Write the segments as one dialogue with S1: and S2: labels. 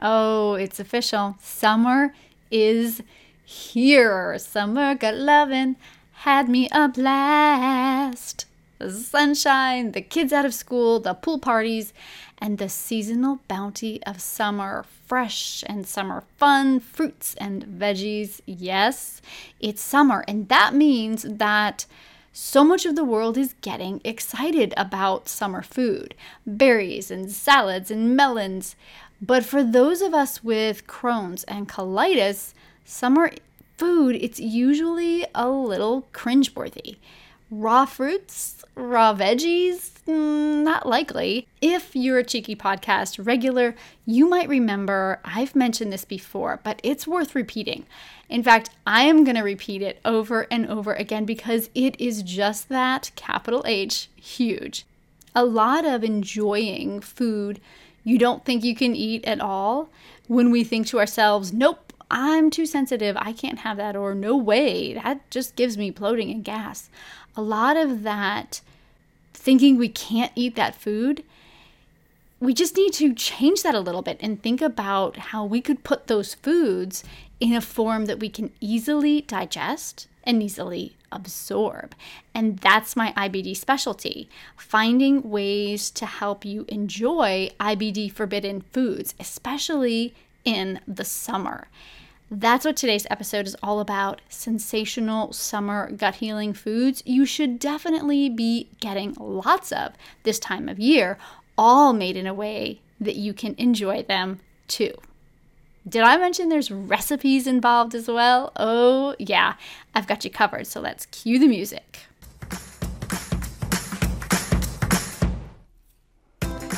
S1: Oh, it's official. Summer is here. Summer Gut lovin', had me a blast. The sunshine, the kids out of school, the pool parties, and the seasonal bounty of summer. Fresh and summer fun, fruits and veggies. Yes, it's summer, and that means that so much of the world is getting excited about summer food berries and salads and melons. But for those of us with Crohn's and colitis, summer food, it's usually a little cringeworthy. Raw fruits, raw veggies, mm, not likely. If you're a Cheeky Podcast regular, you might remember I've mentioned this before, but it's worth repeating. In fact, I am going to repeat it over and over again because it is just that capital H huge. A lot of enjoying food you don't think you can eat at all when we think to ourselves, nope, I'm too sensitive. I can't have that. Or no way. That just gives me bloating and gas. A lot of that thinking we can't eat that food, we just need to change that a little bit and think about how we could put those foods in a form that we can easily digest and easily absorb. And that's my IBD specialty finding ways to help you enjoy IBD forbidden foods, especially in the summer. That's what today's episode is all about sensational summer gut healing foods you should definitely be getting lots of this time of year, all made in a way that you can enjoy them too. Did I mention there's recipes involved as well? Oh, yeah, I've got you covered. So let's cue the music.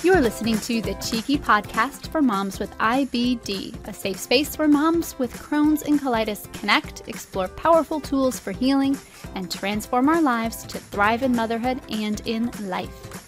S1: You're listening to the Cheeky Podcast for Moms with IBD, a safe space where moms with Crohn's and colitis connect, explore powerful tools for healing, and transform our lives to thrive in motherhood and in life.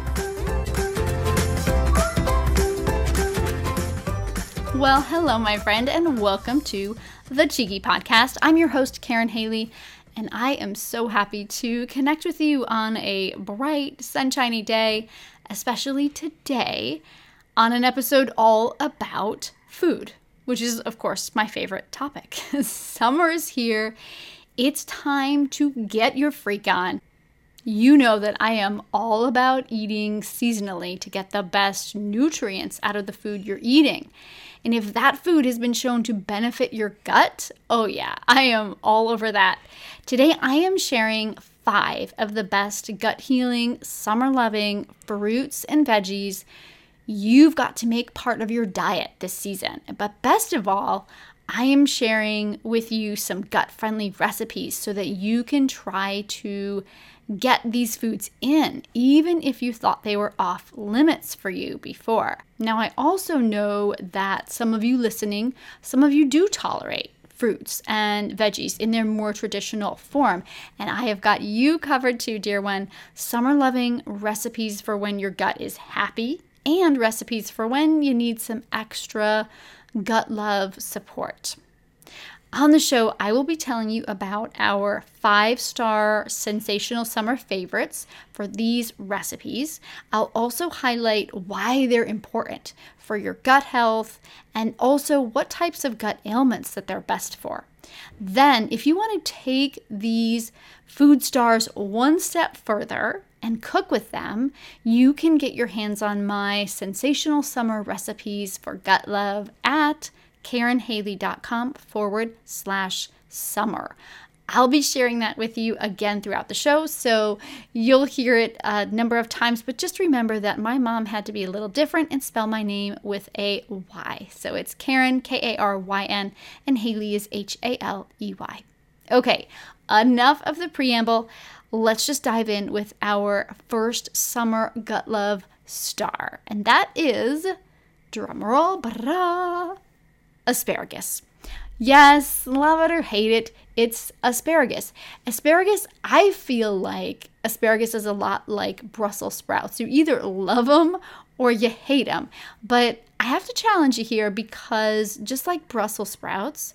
S1: Well, hello, my friend, and welcome to the Cheeky Podcast. I'm your host, Karyn Haley, and I am so happy to connect with you on a bright, sunshiny day, especially today, on an episode all about food, which is, of course, my favorite topic. Summer is here. It's time to get your freak on. You know that I am all about eating seasonally to get the best nutrients out of the food you're eating. And if that food has been shown to benefit your gut, oh yeah, I am all over that. Today I am sharing five of the best gut healing, summer loving fruits and veggies you've got to make part of your diet this season. But best of all, I am sharing with you some gut friendly recipes so that you can try to get these foods in, even if you thought they were off limits for you before. Now, I also know that some of you listening, some of you do tolerate fruits and veggies in their more traditional form. And I have got you covered too, dear one. Summer loving recipes for when your gut is happy and recipes for when you need some extra gut love support. On the show, I will be telling you about our five star sensational summer favorites for these recipes. I'll also highlight why they're important for your gut health and also what types of gut ailments that they're best for. Then, if you want to take these food stars one step further, and cook with them, you can get your hands on my sensational summer recipes for gut love at karynhaley.com forward slash summer. I'll be sharing that with you again throughout the show, so you'll hear it a number of times. But just remember that my mom had to be a little different and spell my name with a Y. So it's Karyn, K A R Y N, and Haley is H A L E Y. Okay, enough of the preamble. Let's just dive in with our first summer gut love star, and that is drumroll, asparagus. Yes, love it or hate it, it's asparagus. Asparagus, I feel like asparagus is a lot like Brussels sprouts. You either love them or you hate them. But I have to challenge you here because just like Brussels sprouts,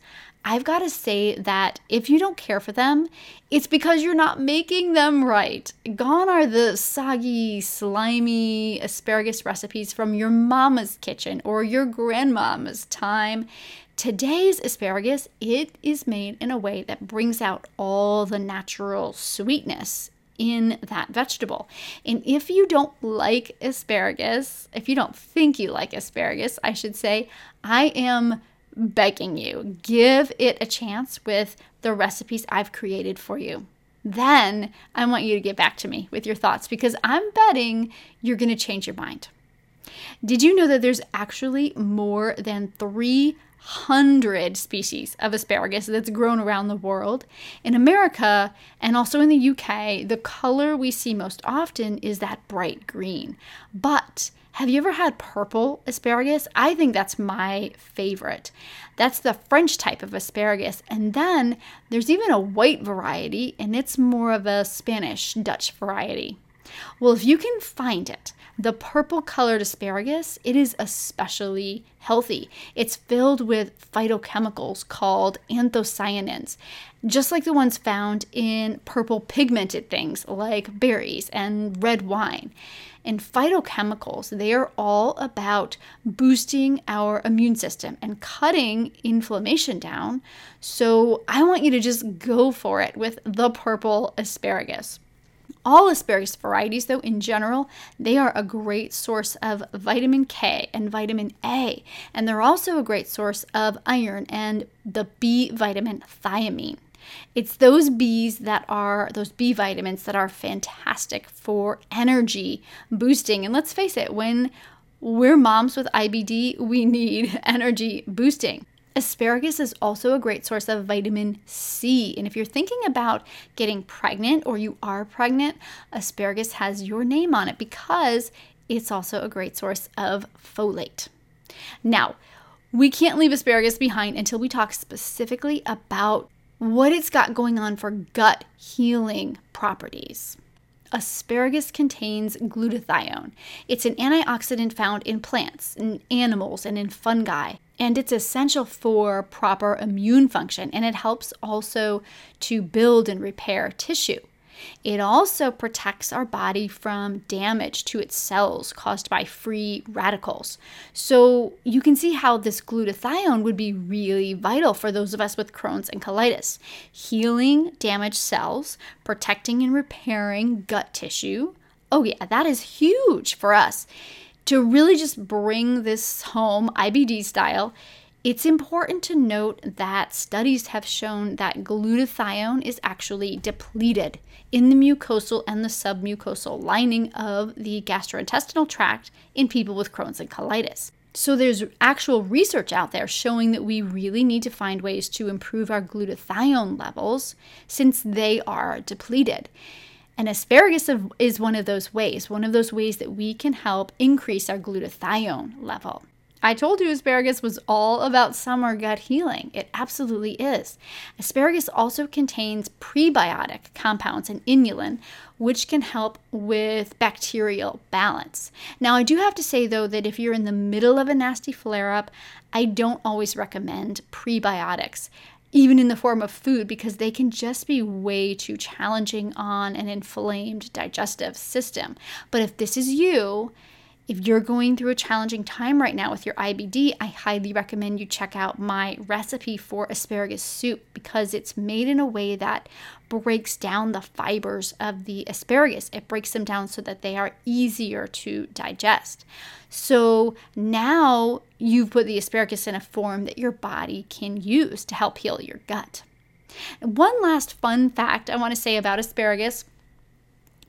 S1: I've got to say that if you don't care for them, it's because you're not making them right. Gone are the soggy, slimy asparagus recipes from your mama's kitchen or your grandmama's time. Today's asparagus, it is made in a way that brings out all the natural sweetness in that vegetable. And if you don't like asparagus, if you don't think you like asparagus, I should say, I am begging you, give it a chance with the recipes I've created for you. Then I want you to get back to me with your thoughts because I'm betting you're going to change your mind. Did you know that there's actually more than 300 species of asparagus that's grown around the world? In America and also in the UK, the color we see most often is that bright green. But have you ever had purple asparagus? I think that's my favorite. That's the French type of asparagus. And then there's even a white variety, and it's more of a Spanish Dutch variety. Well, if you can find it, the purple colored asparagus, it is especially healthy. It's filled with phytochemicals called anthocyanins, just like the ones found in purple pigmented things like berries and red wine. And phytochemicals, they are all about boosting our immune system and cutting inflammation down. So I want you to just go for it with the purple asparagus. All asparagus varieties, though, in general, they are a great source of vitamin K and vitamin A, and they're also a great source of iron and the B vitamin thiamine. It's those Bs that are, those B vitamins that are fantastic for energy boosting. And let's face it, when we're moms with IBD, we need energy boosting. Asparagus is also a great source of vitamin C. And if you're thinking about getting pregnant or you are pregnant, asparagus has your name on it because it's also a great source of folate. Now, we can't leave asparagus behind until we talk specifically about what it's got going on for gut healing properties. Asparagus contains glutathione. It's an antioxidant found in plants, in animals, and in fungi. And it's essential for proper immune function, and it helps also to build and repair tissue. It also protects our body from damage to its cells caused by free radicals. So you can see how this glutathione would be really vital for those of us with Crohn's and colitis. Healing damaged cells, protecting and repairing gut tissue. Oh, yeah, that is huge for us. To really just bring this home, IBD style, it's important to note that studies have shown that glutathione is actually depleted in the mucosal and the submucosal lining of the gastrointestinal tract in people with Crohn's and colitis. So there's actual research out there showing that we really need to find ways to improve our glutathione levels since they are depleted. And asparagus is one of those ways, one of those ways that we can help increase our glutathione level. I told you asparagus was all about summer gut healing. It absolutely is. Asparagus also contains prebiotic compounds and inulin, which can help with bacterial balance. Now, I do have to say though that if you're in the middle of a nasty flare up, I don't always recommend prebiotics even in the form of food, because they can just be way too challenging on an inflamed digestive system. But if this is you, if you're going through a challenging time right now with your IBD, I highly recommend you check out my recipe for asparagus soup because it's made in a way that breaks down the fibers of the asparagus. It breaks them down so that they are easier to digest. So now you've put the asparagus in a form that your body can use to help heal your gut. One last fun fact I want to say about asparagus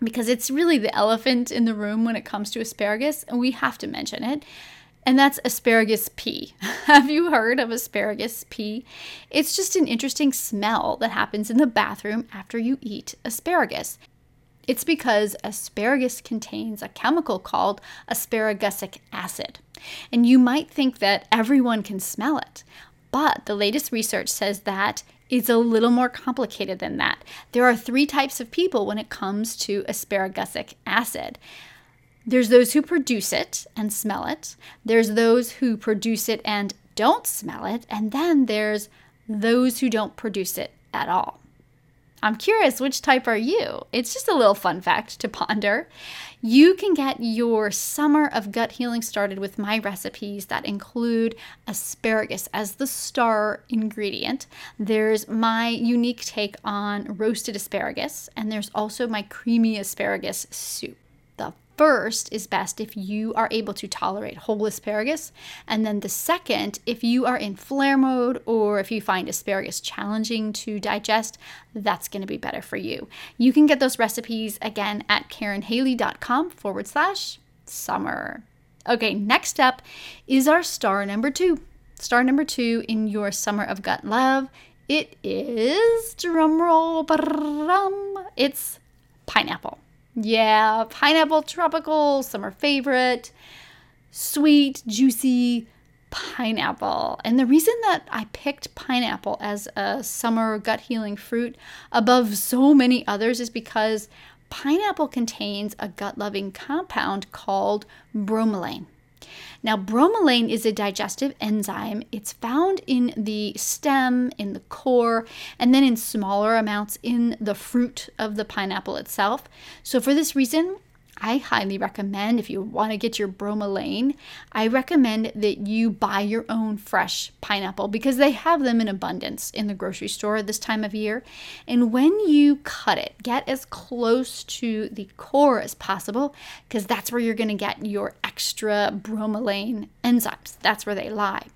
S1: because it's really the elephant in the room when it comes to asparagus, and we have to mention it. And that's asparagus pee. have you heard of asparagus pee? It's just an interesting smell that happens in the bathroom after you eat asparagus. It's because asparagus contains a chemical called asparagusic acid. And you might think that everyone can smell it, But the latest research says that it's a little more complicated than that. There are three types of people when it comes to asparagusic acid. There's those who produce it and smell it. There's those who produce it and don't smell it. And then there's those who don't produce it at all. I'm curious, which type are you? It's just a little fun fact to ponder. You can get your summer of gut healing started with my recipes that include asparagus as the star ingredient. There's my unique take on roasted asparagus, and there's also my creamy asparagus soup first is best if you are able to tolerate whole asparagus. And then the second, if you are in flare mode or if you find asparagus challenging to digest, that's going to be better for you. You can get those recipes again at karynhaley.com forward slash summer. Okay, next up is our star number two. Star number two in your summer of gut love. It is drumroll, it's pineapple. Yeah, pineapple tropical, summer favorite, sweet, juicy pineapple. And the reason that I picked pineapple as a summer gut healing fruit above so many others is because pineapple contains a gut loving compound called bromelain. Now, bromelain is a digestive enzyme. It's found in the stem, in the core, and then in smaller amounts in the fruit of the pineapple itself. So, for this reason, I highly recommend if you want to get your bromelain, I recommend that you buy your own fresh pineapple because they have them in abundance in the grocery store this time of year. And when you cut it, get as close to the core as possible because that's where you're going to get your extra bromelain enzymes. That's where they lie.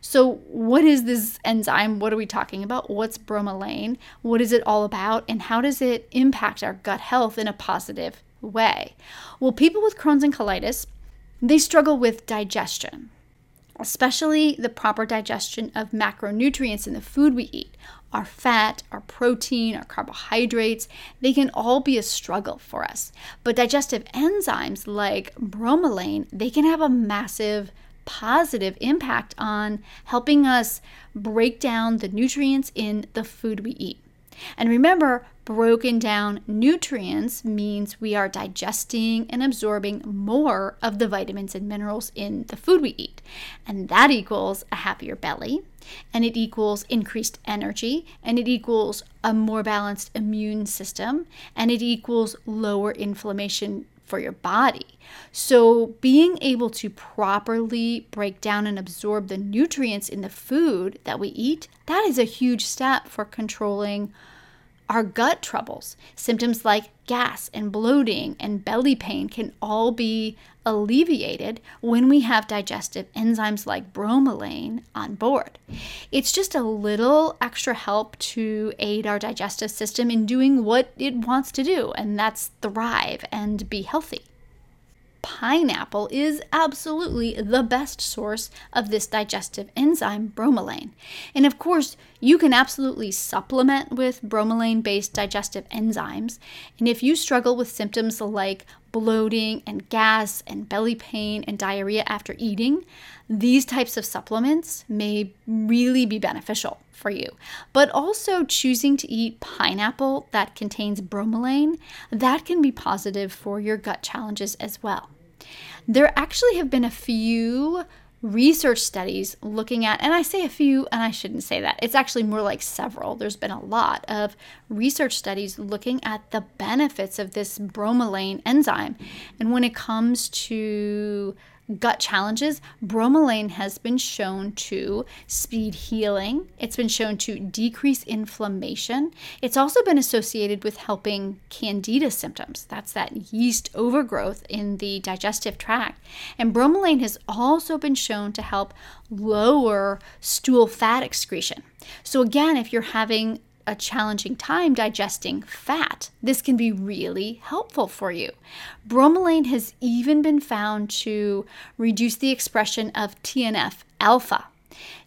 S1: So, what is this enzyme? What are we talking about? What's bromelain? What is it all about? And how does it impact our gut health in a positive way. Well, people with Crohn's and colitis, they struggle with digestion, especially the proper digestion of macronutrients in the food we eat. Our fat, our protein, our carbohydrates, they can all be a struggle for us. But digestive enzymes like bromelain, they can have a massive positive impact on helping us break down the nutrients in the food we eat. And remember, broken down nutrients means we are digesting and absorbing more of the vitamins and minerals in the food we eat. And that equals a happier belly, and it equals increased energy, and it equals a more balanced immune system, and it equals lower inflammation for your body. So, being able to properly break down and absorb the nutrients in the food that we eat, that is a huge step for controlling our gut troubles, symptoms like gas and bloating and belly pain can all be alleviated when we have digestive enzymes like bromelain on board. It's just a little extra help to aid our digestive system in doing what it wants to do, and that's thrive and be healthy pineapple is absolutely the best source of this digestive enzyme, bromelain. And of course, you can absolutely supplement with bromelain based digestive enzymes. And if you struggle with symptoms like bloating and gas and belly pain and diarrhea after eating, these types of supplements may really be beneficial for you. But also choosing to eat pineapple that contains bromelain, that can be positive for your gut challenges as well. There actually have been a few research studies looking at, and I say a few, and I shouldn't say that. It's actually more like several. There's been a lot of research studies looking at the benefits of this bromelain enzyme. And when it comes to gut challenges, bromelain has been shown to speed healing. It's been shown to decrease inflammation. It's also been associated with helping candida symptoms. That's that yeast overgrowth in the digestive tract. And bromelain has also been shown to help lower stool fat excretion. So, again, if you're having a challenging time digesting fat, this can be really helpful for you. Bromelain has even been found to reduce the expression of TNF alpha.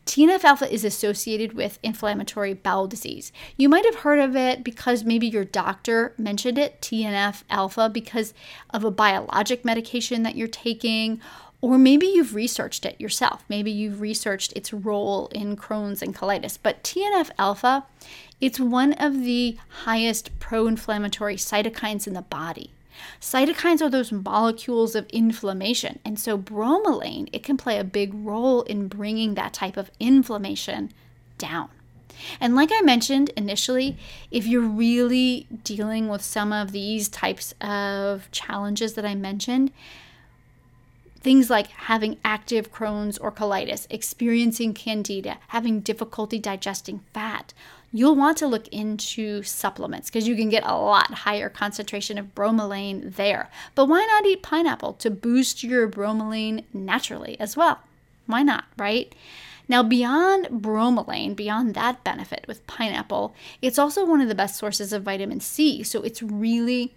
S1: TNF alpha is associated with inflammatory bowel disease. You might have heard of it because maybe your doctor mentioned it, TNF alpha, because of a biologic medication that you're taking Or maybe you've researched it yourself. Maybe you've researched its role in Crohn's and colitis. But TNF alpha, it's one of the highest pro inflammatory cytokines in the body. Cytokines are those molecules of inflammation. And so bromelain, it can play a big role in bringing that type of inflammation down. And like I mentioned initially, if you're really dealing with some of these types of challenges that I mentioned, things like having active Crohn's or colitis, experiencing candida, having difficulty digesting fat, you'll want to look into supplements because you can get a lot higher concentration of bromelain there. But why not eat pineapple to boost your bromelain naturally as well? Why not, right? Now, beyond bromelain, beyond that benefit with pineapple, it's also one of the best sources of vitamin C. So it's really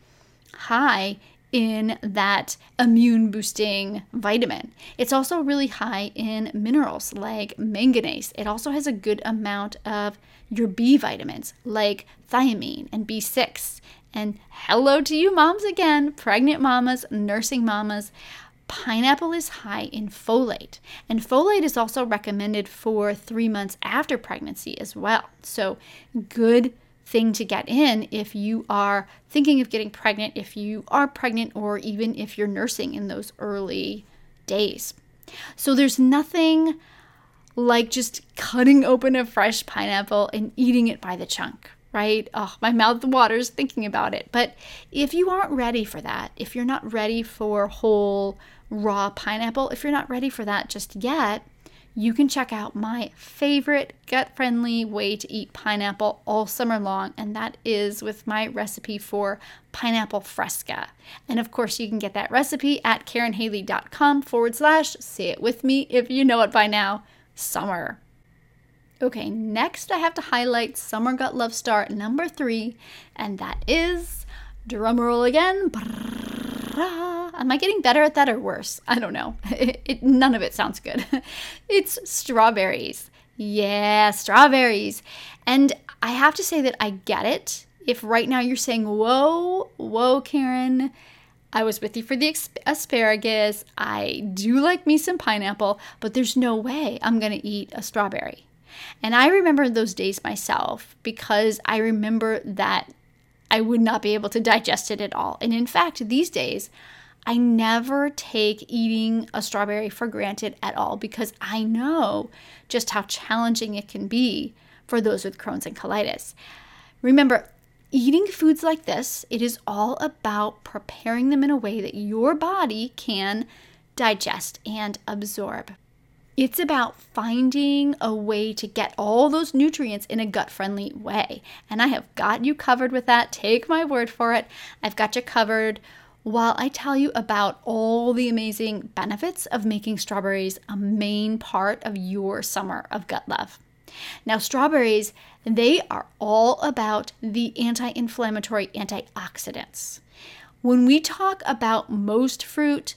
S1: high in that immune boosting vitamin. It's also really high in minerals like manganese. It also has a good amount of your B vitamins like thiamine and B6. And hello to you, moms again, pregnant mamas, nursing mamas. Pineapple is high in folate, and folate is also recommended for three months after pregnancy as well. So, good thing to get in if you are thinking of getting pregnant, if you are pregnant, or even if you're nursing in those early days. So there's nothing like just cutting open a fresh pineapple and eating it by the chunk, right? Oh, my mouth waters thinking about it. But if you aren't ready for that, if you're not ready for whole raw pineapple, if you're not ready for that just yet, you can check out my favorite gut friendly way to eat pineapple all summer long, and that is with my recipe for pineapple fresca. And of course, you can get that recipe at karynhaley.com forward slash say it with me if you know it by now summer. Okay, next I have to highlight Summer Gut Love Star number three, and that is drumroll again. Am I getting better at that or worse? I don't know. It, it, none of it sounds good. it's strawberries. Yeah, strawberries. And I have to say that I get it. If right now you're saying, whoa, whoa, Karyn, I was with you for the asparagus. I do like me some pineapple, but there's no way I'm going to eat a strawberry. And I remember those days myself because I remember that I would not be able to digest it at all. And in fact, these days, I never take eating a strawberry for granted at all because I know just how challenging it can be for those with Crohn's and colitis. Remember, eating foods like this, it is all about preparing them in a way that your body can digest and absorb. It's about finding a way to get all those nutrients in a gut friendly way. And I have got you covered with that. Take my word for it. I've got you covered while I tell you about all the amazing benefits of making strawberries a main part of your summer of gut love. Now, strawberries, they are all about the anti inflammatory antioxidants. When we talk about most fruit,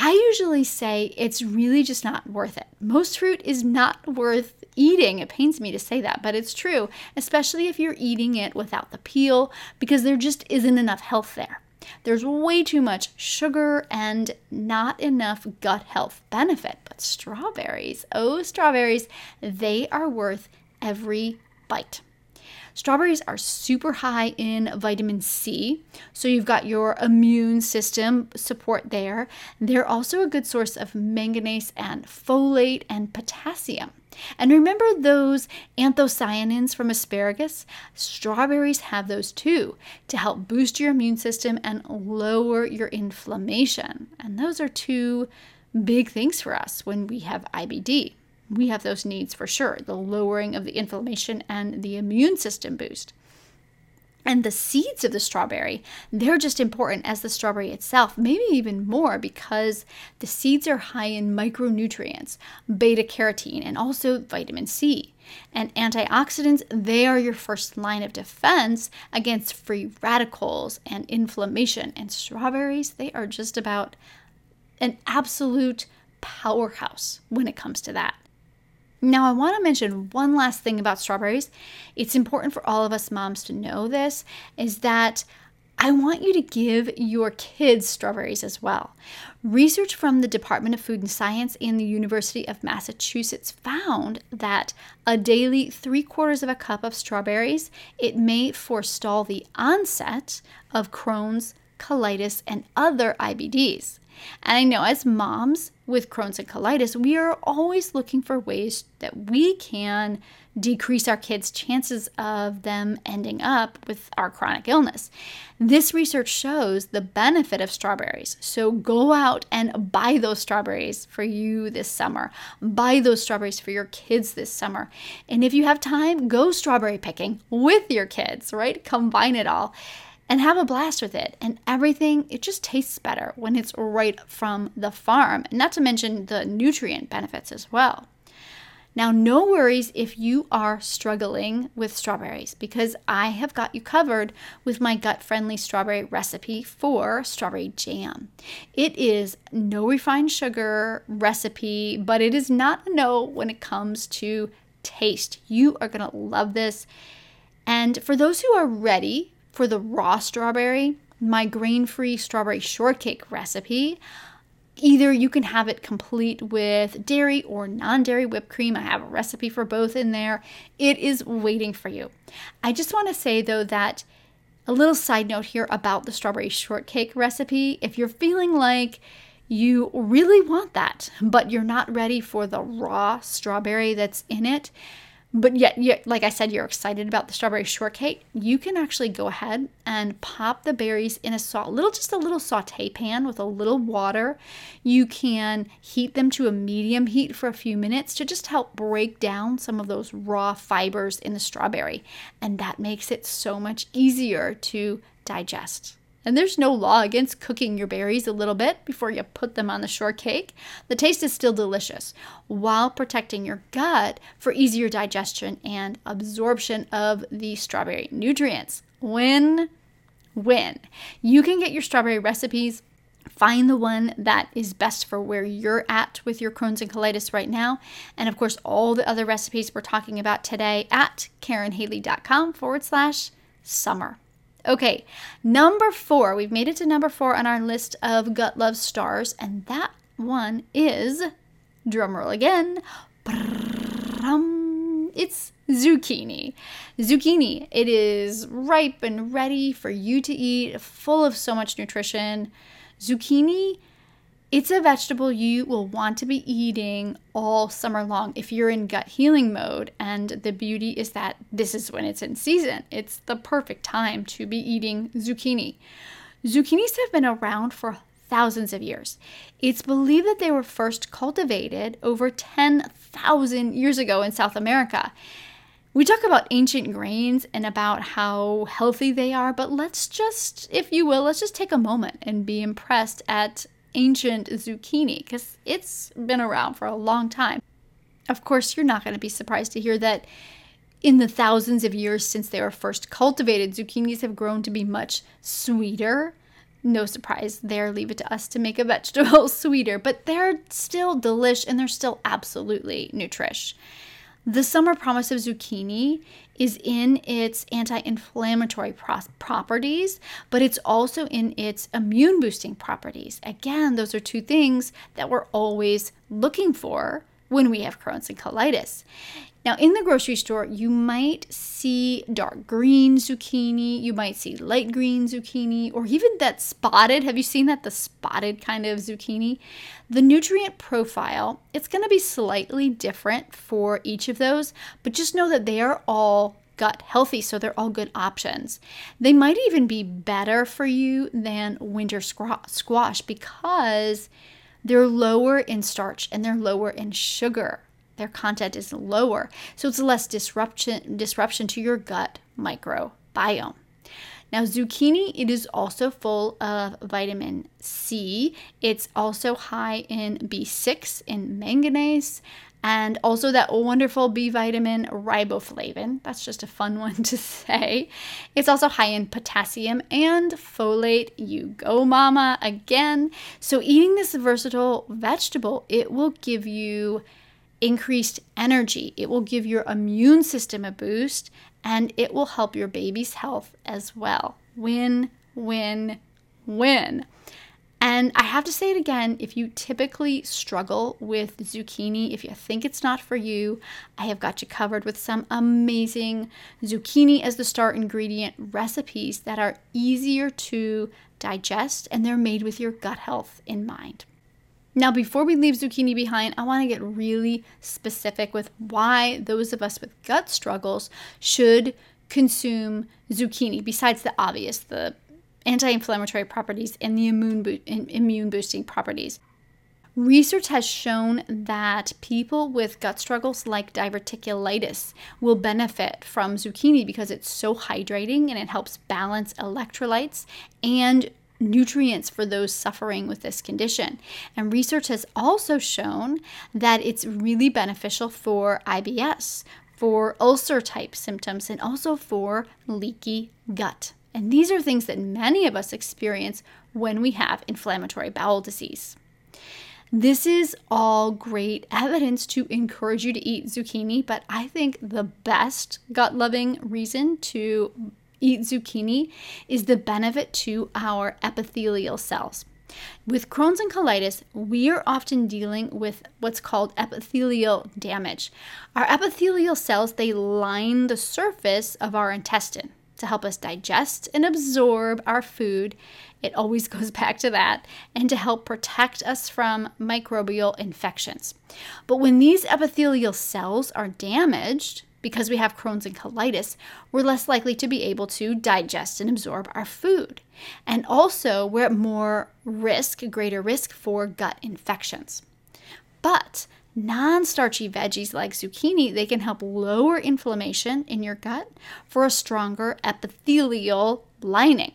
S1: I usually say it's really just not worth it. Most fruit is not worth eating. It pains me to say that, but it's true, especially if you're eating it without the peel, because there just isn't enough health there. There's way too much sugar and not enough gut health benefit. But strawberries, oh, strawberries, they are worth every bite. Strawberries are super high in vitamin C, so you've got your immune system support there. They're also a good source of manganese and folate and potassium. And remember those anthocyanins from asparagus? Strawberries have those too to help boost your immune system and lower your inflammation. And those are two big things for us when we have IBD we have those needs for sure the lowering of the inflammation and the immune system boost. And the seeds of the strawberry, they're just important as the strawberry itself, maybe even more because the seeds are high in micronutrients, beta carotene, and also vitamin C. And antioxidants, they are your first line of defense against free radicals and inflammation. And strawberries, they are just about an absolute powerhouse when it comes to that. Now, I want to mention one last thing about strawberries. It's important for all of us moms to know this is that I want you to give your kids strawberries as well. Research from the Department of Food and Science and the University of Massachusetts found that a daily three quarters of a cup of strawberries, it may forestall the onset of Crohn's, colitis, and other IBDs. And I know as moms with Crohn's and colitis, we are always looking for ways that we can decrease our kids' chances of them ending up with our chronic illness. This research shows the benefit of strawberries. So go out and buy those strawberries for you this summer. Buy those strawberries for your kids this summer. And if you have time, go strawberry picking with your kids, right? Combine it all and have a blast with it. And everything, it just tastes better when it's right from the farm, not to mention the nutrient benefits as well. Now, no worries if you are struggling with strawberries because I have got you covered with my gut friendly strawberry recipe for strawberry jam. It is no refined sugar recipe, but it is not a no when it comes to taste. You are going to love this. And for those who are ready for the raw strawberry, my grain free strawberry shortcake recipe. Either you can have it complete with dairy or non dairy whipped cream. I have a recipe for both in there. It is waiting for you. I just want to say though that a little side note here about the strawberry shortcake recipe. If you're feeling like you really want that, but you're not ready for the raw strawberry that's in it, but yet, yet, like I said, you're excited about the strawberry shortcake, you can actually go ahead and pop the berries in a sa- little, just a little saute pan with a little water. You can heat them to a medium heat for a few minutes to just help break down some of those raw fibers in the strawberry. And that makes it so much easier to digest. And there's no law against cooking your berries a little bit before you put them on the shortcake. The taste is still delicious while protecting your gut for easier digestion and absorption of the strawberry nutrients. Win win. You can get your strawberry recipes Find the one that is best for where you're at with your Crohn's and colitis right now. And of course, all the other recipes we're talking about today at KarynHaley.com forward slash summer. Okay, number four. We've made it to number four on our list of gut love stars, and that one is drumroll again. It's zucchini. Zucchini, it is ripe and ready for you to eat, full of so much nutrition. Zucchini it's a vegetable you will want to be eating all summer long if you're in gut healing mode. And the beauty is that this is when it's in season. It's the perfect time to be eating zucchini. Zucchinis have been around for thousands of years. It's believed that they were first cultivated over 10,000 years ago in South America. We talk about ancient grains and about how healthy they are, but let's just, if you will, let's just take a moment and be impressed at ancient zucchini because it's been around for a long time. Of course, you're not going to be surprised to hear that in the thousands of years since they were first cultivated, zucchinis have grown to be much sweeter. No surprise there, leave it to us to make a vegetable sweeter, but they're still delish and they're still absolutely nutrish. The summer promise of zucchini is in its anti inflammatory pro- properties, but it's also in its immune boosting properties. Again, those are two things that we're always looking for when we have Crohn's and colitis. Now, in the grocery store, you might see dark green zucchini, you might see light green zucchini, or even that spotted. Have you seen that? The spotted kind of zucchini. The nutrient profile, it's going to be slightly different for each of those, but just know that they are all gut healthy, so they're all good options. They might even be better for you than winter squash because they're lower in starch and they're lower in sugar their content is lower. So it's less disruption disruption to your gut microbiome. Now, zucchini, it is also full of vitamin C. It's also high in B6 and manganese, and also that wonderful B vitamin riboflavin. That's just a fun one to say. It's also high in potassium and folate. You go, mama, again. So, eating this versatile vegetable, it will give you increased energy. It will give your immune system a boost and it will help your baby's health as well. Win win, win. And I have to say it again if you typically struggle with zucchini, if you think it's not for you, I have got you covered with some amazing zucchini as the star ingredient recipes that are easier to digest and they're made with your gut health in mind. Now, before we leave zucchini behind, I want to get really specific with why those of us with gut struggles should consume zucchini, besides the obvious, the anti inflammatory properties and the immune, bo- immune boosting properties. Research has shown that people with gut struggles like diverticulitis will benefit from zucchini because it's so hydrating and it helps balance electrolytes and nutrients for those suffering with this condition. And research has also shown that it's really beneficial for IBS, for ulcer type symptoms, and also for leaky gut. And these are things that many of us experience when we have inflammatory bowel disease. This is all great evidence to encourage you to eat zucchini, but I think the best gut loving reason to eat zucchini is the benefit to our epithelial cells. With Crohn's and colitis, we are often dealing with what's called epithelial damage. Our epithelial cells, they line the surface of our intestine to help us digest and absorb our food. It always goes back to that, and to help protect us from microbial infections. But when these epithelial cells are damaged, because we have Crohn's and colitis, we're less likely to be able to digest and absorb our food. And also, we're at more risk, greater risk for gut infections. But non starchy veggies like zucchini, they can help lower inflammation in your gut for a stronger epithelial lining.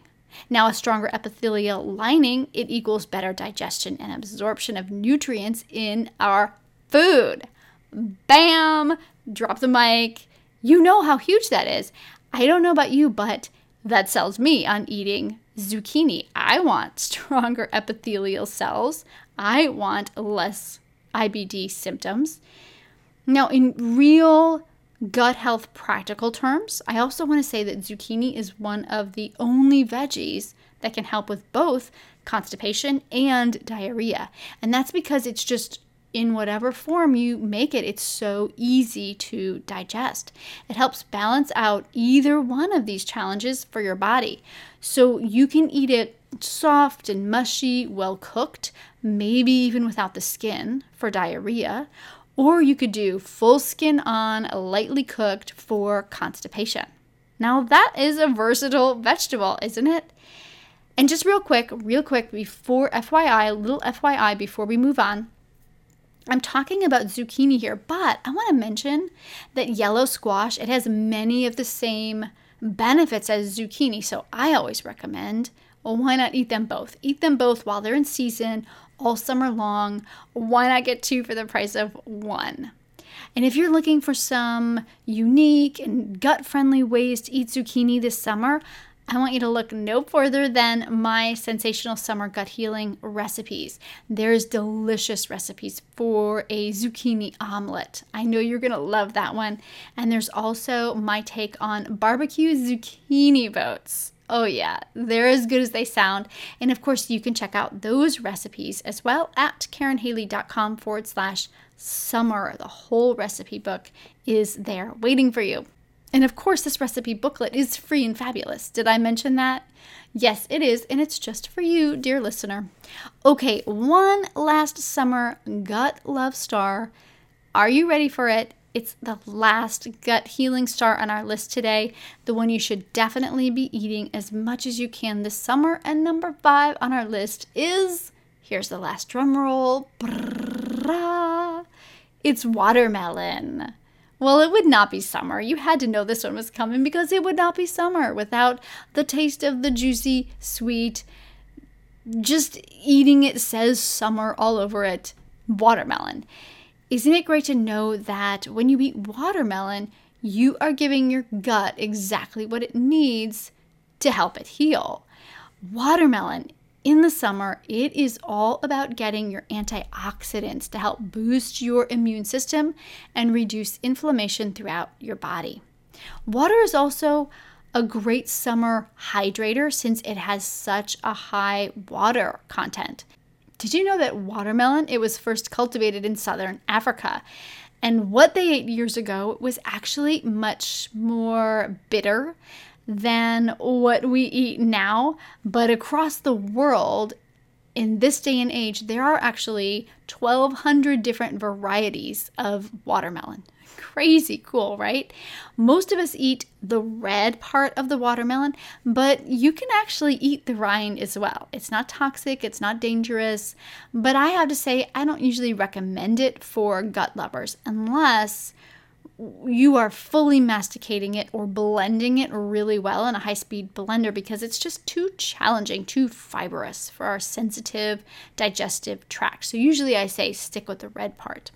S1: Now, a stronger epithelial lining, it equals better digestion and absorption of nutrients in our food. Bam! drop the mic. You know how huge that is. I don't know about you, but that sells me on eating zucchini. I want stronger epithelial cells. I want less IBD symptoms. Now, in real gut health practical terms, I also want to say that zucchini is one of the only veggies that can help with both constipation and diarrhea. And that's because it's just in whatever form you make it, it's so easy to digest. It helps balance out either one of these challenges for your body. So you can eat it soft and mushy, well cooked, maybe even without the skin for diarrhea. Or you could do full skin on, lightly cooked for constipation. Now, that is a versatile vegetable, isn't it? And just real quick, real quick, before FYI, little FYI before we move on, I'm talking about zucchini here, but I want to mention that yellow squash, it has many of the same benefits as zucchini, so I always recommend, well, why not eat them both? Eat them both while they're in season all summer long. Why not get two for the price of one? And if you're looking for some unique and gut friendly ways to eat zucchini this summer, I want you to look no further than my sensational summer gut healing recipes. There's delicious recipes for a zucchini omelet. I know you're going to love that one. And there's also my take on barbecue zucchini boats. Oh, yeah, they're as good as they sound. And of course, you can check out those recipes as well at karynhaley.com forward slash summer. The whole recipe book is there waiting for you. And of course, this recipe booklet is free and fabulous. Did I mention that? Yes, it is, and it's just for you, dear listener. Okay, one last summer gut love star. Are you ready for it? It's the last gut healing star on our list today, the one you should definitely be eating as much as you can this summer. And number five on our list is here's the last drum roll. It's watermelon. Well, it would not be summer. You had to know this one was coming because it would not be summer without the taste of the juicy, sweet, just eating it says summer all over it watermelon. Isn't it great to know that when you eat watermelon, you are giving your gut exactly what it needs to help it heal? Watermelon in the summer, it is all about getting your antioxidants to help boost your immune system and reduce inflammation throughout your body. Water is also a great summer hydrator since it has such a high water content. Did you know that watermelon it was first cultivated in southern Africa? And what they ate years ago was actually much more bitter than what we eat now, but across the world in this day and age, there are actually 1,200 different varieties of watermelon. Crazy cool, right? Most of us eat the red part of the watermelon, but you can actually eat the rind as well. It's not toxic, it's not dangerous, but I have to say, I don't usually recommend it for gut lovers unless you are fully masticating it or blending it really well in a high speed blender because it's just too challenging, too fibrous for our sensitive digestive tract. So, usually I say stick with the red part.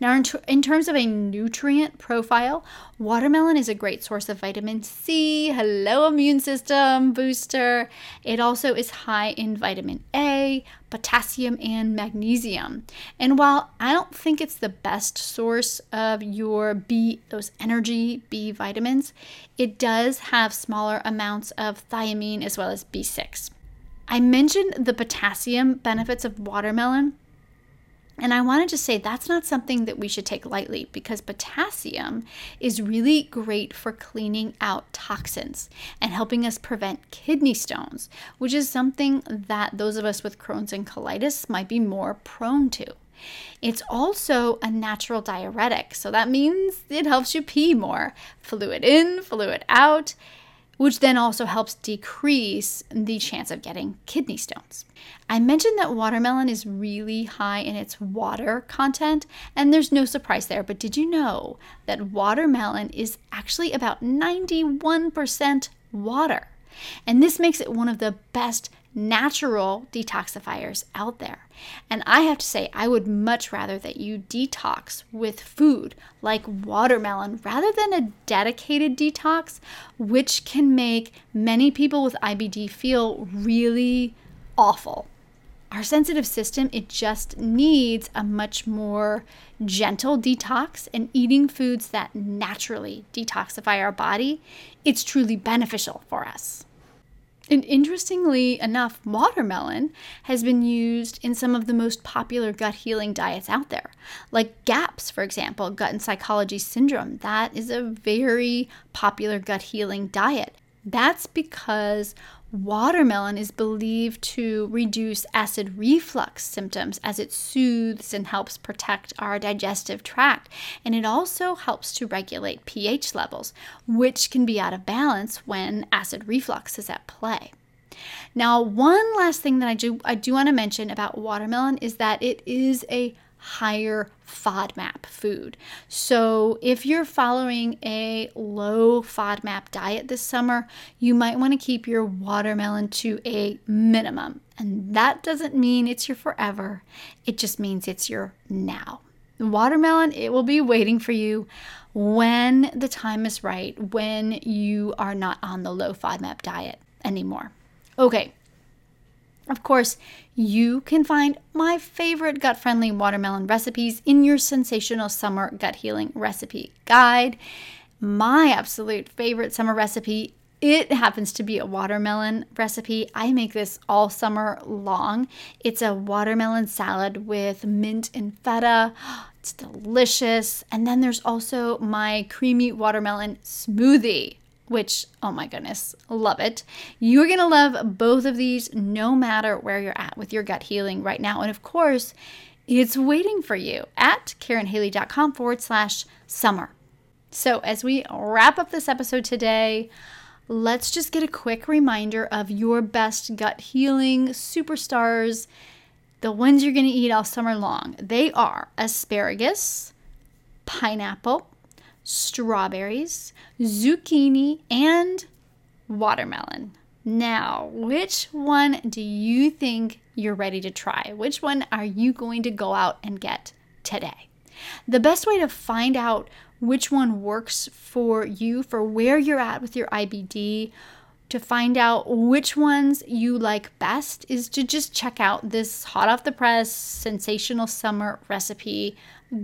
S1: Now, in, in, terms of a nutrient profile, watermelon is a great source of vitamin C. Hello, immune system booster. It also is high in vitamin A, potassium, and magnesium. And while I don't think it's the best source of your B, those energy B vitamins, it does have smaller amounts of thiamine as well as B6. I mentioned the potassium benefits of watermelon and I wanted to say that's not something that we should take lightly because potassium is really great for cleaning out toxins and helping us prevent kidney stones, which is something that those of us with Crohn's and colitis might be more prone to. It's also a natural diuretic, so that means it helps you pee more. Fluid in, fluid out which then also helps decrease the chance of getting kidney stones. I mentioned that watermelon is really high in its water content, and there's no surprise there, but did you know that watermelon is actually about 91% water? And this makes it one of the best natural detoxifiers out there. And I have to say, I would much rather that you detox with food like watermelon rather than a dedicated detox, which can make many people with IBD feel really awful. Our sensitive system, it just needs a much more gentle detox and eating foods that naturally detoxify our body. It's truly beneficial for us. And interestingly enough, watermelon has been used in some of the most popular gut healing diets out there, like GAPS, for example, gut and psychology syndrome. That is a very popular gut healing diet. That's because watermelon is believed to reduce acid reflux symptoms as it soothes and helps protect our digestive tract. And it also helps to regulate pH levels, which can be out of balance when acid reflux is at play. Now, one last thing that I do I do want to mention about watermelon is that it is a higher FODMAP food. So, if you're following a low FODMAP diet this summer, you might want to keep your watermelon to a minimum. And that doesn't mean it's your forever, it just means it's your now. Watermelon, it will be waiting for you when the time is right, when you are not on the low FODMAP diet anymore. Okay, of course, you can find my favorite gut friendly watermelon recipes in your sensational summer gut healing recipe guide. My absolute favorite summer recipe it happens to be a watermelon recipe. I make this all summer long. It's a watermelon salad with mint and feta. It's delicious. And then there's also my creamy watermelon smoothie which, oh my goodness, love it. You're going to love both of these no matter where you're at with your gut healing right now. And of course, it's waiting for you at karynhaley.com forward slash summer. So, as we wrap up this episode today, let's just get a quick reminder of your best gut healing superstars, the ones you're going to eat all summer long. They are asparagus, pineapple, strawberries, zucchini, and watermelon. Now, which one do you think you're ready to try? Which one are you going to go out and get today? The best way to find out which one works for you, for where you're at with your IBD, to find out which ones you like best, is to just check out this hot off the press sensational summer recipe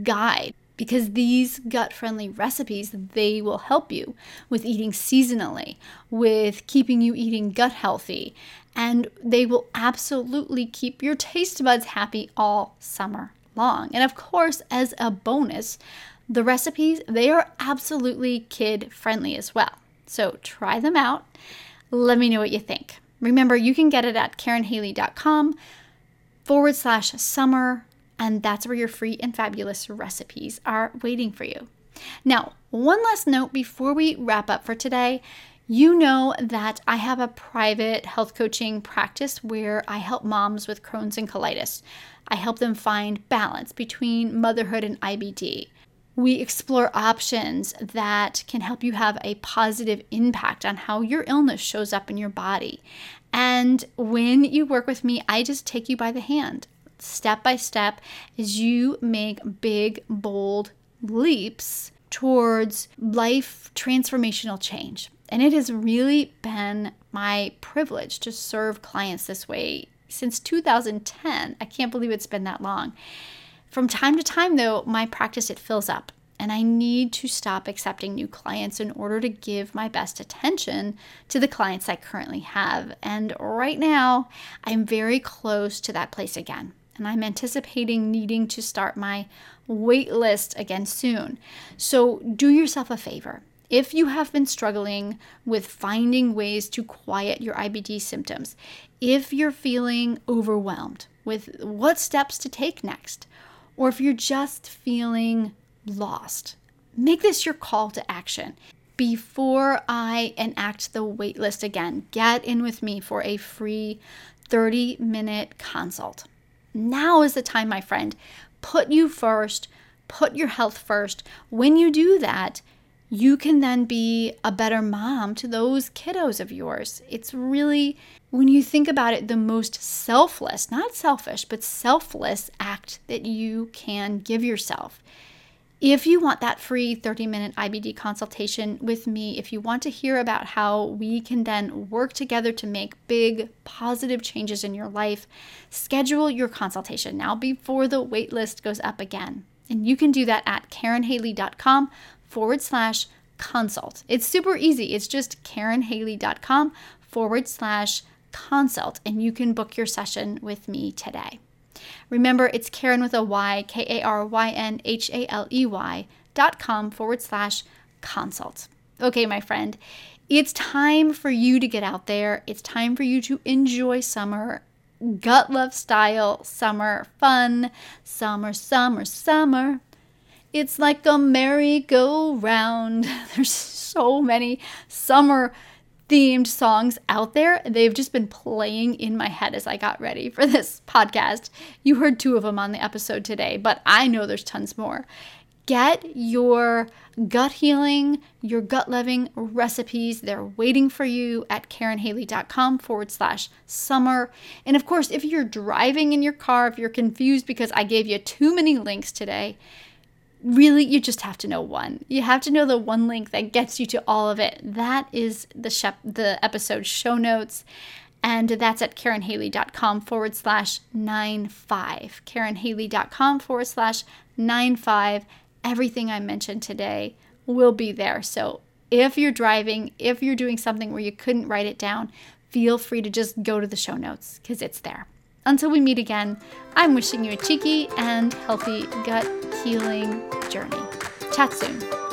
S1: guide. Because these gut friendly recipes they will help you with eating seasonally with keeping you eating gut healthy and they will absolutely keep your taste buds happy all summer long. And of course as a bonus the recipes they are absolutely kid friendly as well. So try them out. Let me know what you think. Remember you can get it at karynhaley.com forward slash summer and that's where your free and fabulous recipes are waiting for you. Now, one last note before we wrap up for today. You know that I have a private health coaching practice where I help moms with Crohn's and colitis. I help them find balance between motherhood and IBD. We explore options that can help you have a positive impact on how your illness shows up in your body. And when you work with me, I just take you by the hand step by step as you make big, bold leaps towards life transformational change. And it has really been my privilege to serve clients this way since 2010. I can't believe it's been that long. From time to time, though, my practice it fills up, and I need to stop accepting new clients in order to give my best attention to the clients I currently have. And right now, I'm very close to that place again and I'm anticipating needing to start my wait list again soon. So do yourself a favor. If you have been struggling with finding ways to quiet your IBD symptoms, if you're feeling overwhelmed with what steps to take next, or if you're just feeling lost, make this your call to action. Before I enact the waitlist again, get in with me for a free 30 minute consult. Now is the time, my friend. Put you first, put your health first. When you do that, you can then be a better mom to those kiddos of yours. It's really, when you think about it, the most selfless, not selfish, but selfless act that you can give yourself. If you want that free 30 minute IBD consultation with me, if you want to hear about how we can then work together to make big positive changes in your life, schedule your consultation now before the waitlist goes up again. And you can do that at karynhaley.com forward slash consult. It's super easy. It's just karynhaley.com forward slash consult, and you can book your session with me today. Remember, it's Karyn with a Y, K A R Y N H A L E Y dot com forward slash consult. Okay, my friend, it's time for you to get out there. It's time for you to enjoy summer, gut love style summer fun. Summer, summer, summer. It's like a merry-go-round. There's so many summer themed songs out there. They've just been playing in my head as I got ready for this podcast. You heard two of them on the episode today, but I know there's tons more. Get your gut healing, your gut loving recipes. They're waiting for you at karynhaley.com forward slash summer. And of course, if you're driving in your car, if you're confused because I gave you too many links today, really you just have to know one. You have to know the one link that gets you to all of it. That is the shep- the episode show notes. And that's at karynhaley.com forward slash nine five. karynhaley.com forward slash nine five. Everything I mentioned today will be there. So if you're driving, if you're doing something where you couldn't write it down, feel free to just go to the show notes because it's there. Until we meet again, I'm wishing you a cheeky and healthy gut healing journey. Chat soon.